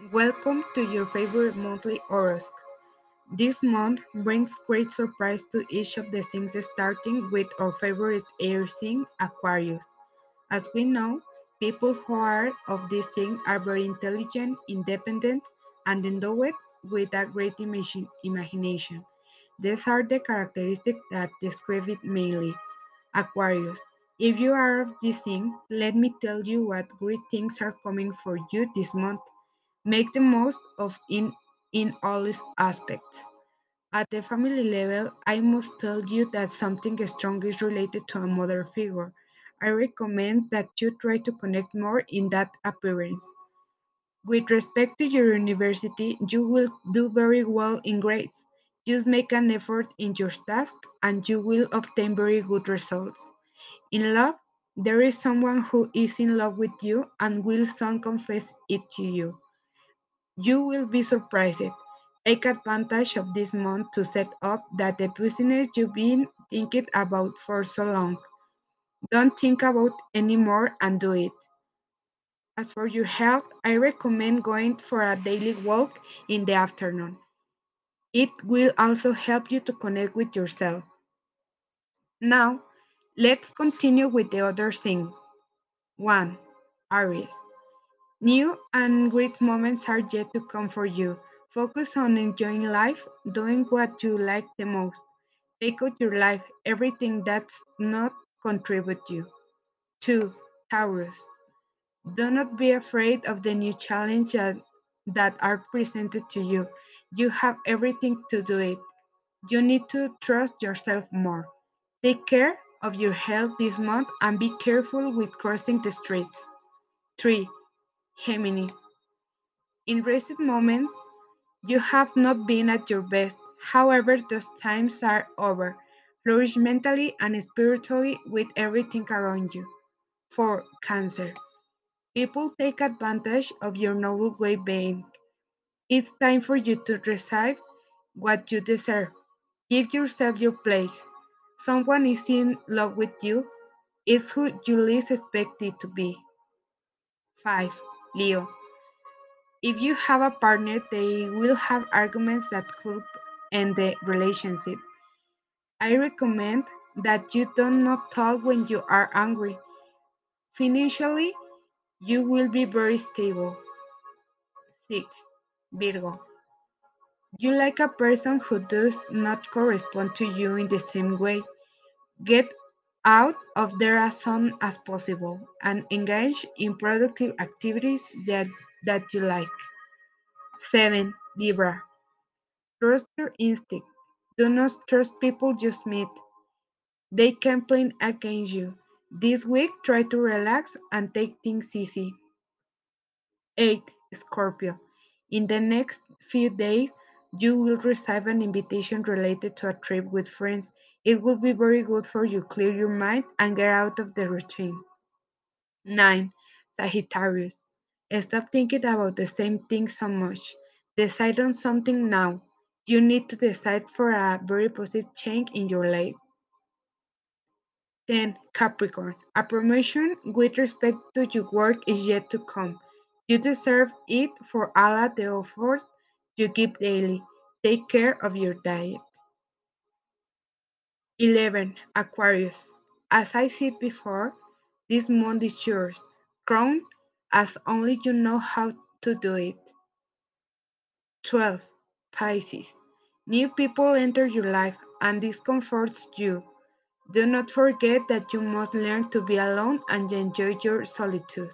Welcome to your favorite monthly horoscope. This month brings great surprise to each of the signs starting with our favorite air sign, Aquarius. As we know, people who are of this sign are very intelligent, independent, and endowed with a great imagi- imagination. These are the characteristics that describe it mainly. Aquarius. If you are of this sign, let me tell you what great things are coming for you this month. Make the most of it in all its aspects. At the family level, I must tell you that something strong is related to a mother figure. I recommend that you try to connect more in that appearance. With respect to your university, you will do very well in grades. Just make an effort in your task and you will obtain very good results. In love, there is someone who is in love with you and will soon confess it to you. You will be surprised. Take advantage of this month to set up that the business you've been thinking about for so long. Don't think about anymore and do it. As for your health, I recommend going for a daily walk in the afternoon. It will also help you to connect with yourself. Now, let's continue with the other thing. 1. Aries. New and great moments are yet to come for you. Focus on enjoying life, doing what you like the most. Take out your life, everything that's not contribute you. 2. Taurus. Do not be afraid of the new challenges that, that are presented to you. You have everything to do it. You need to trust yourself more. Take care of your health this month and be careful with crossing the streets. 3. Gemini. In recent moments, you have not been at your best. However, those times are over. Flourish mentally and spiritually with everything around you. 4. Cancer. People take advantage of your noble way being. It's time for you to receive what you deserve. Give yourself your place. Someone is in love with you. It's who you least expect it to be. 5. Leo. If you have a partner, they will have arguments that could end the relationship. I recommend that you do not talk when you are angry. Financially, you will be very stable. 6. Virgo. You like a person who does not correspond to you in the same way. Get out of as soon as possible and engage in productive activities that, that you like. 7. Libra. Trust your instinct. Do not trust people you meet. They can plan against you. This week, try to relax and take things easy. 8. Scorpio. In the next few days, you will receive an invitation related to a trip with friends. It will be very good for you clear your mind and get out of the routine. 9. Sagittarius. Stop thinking about the same thing so much. Decide on something now. You need to decide for a very positive change in your life. 10. Capricorn. A promotion with respect to your work is yet to come. You deserve it for all the effort you give daily. Take care of your diet. 11. Aquarius. As I said before, this month is yours. Crown as only you know how to do it. 12. Pisces. New people enter your life and this comforts you. Do not forget that you must learn to be alone and enjoy your solitude.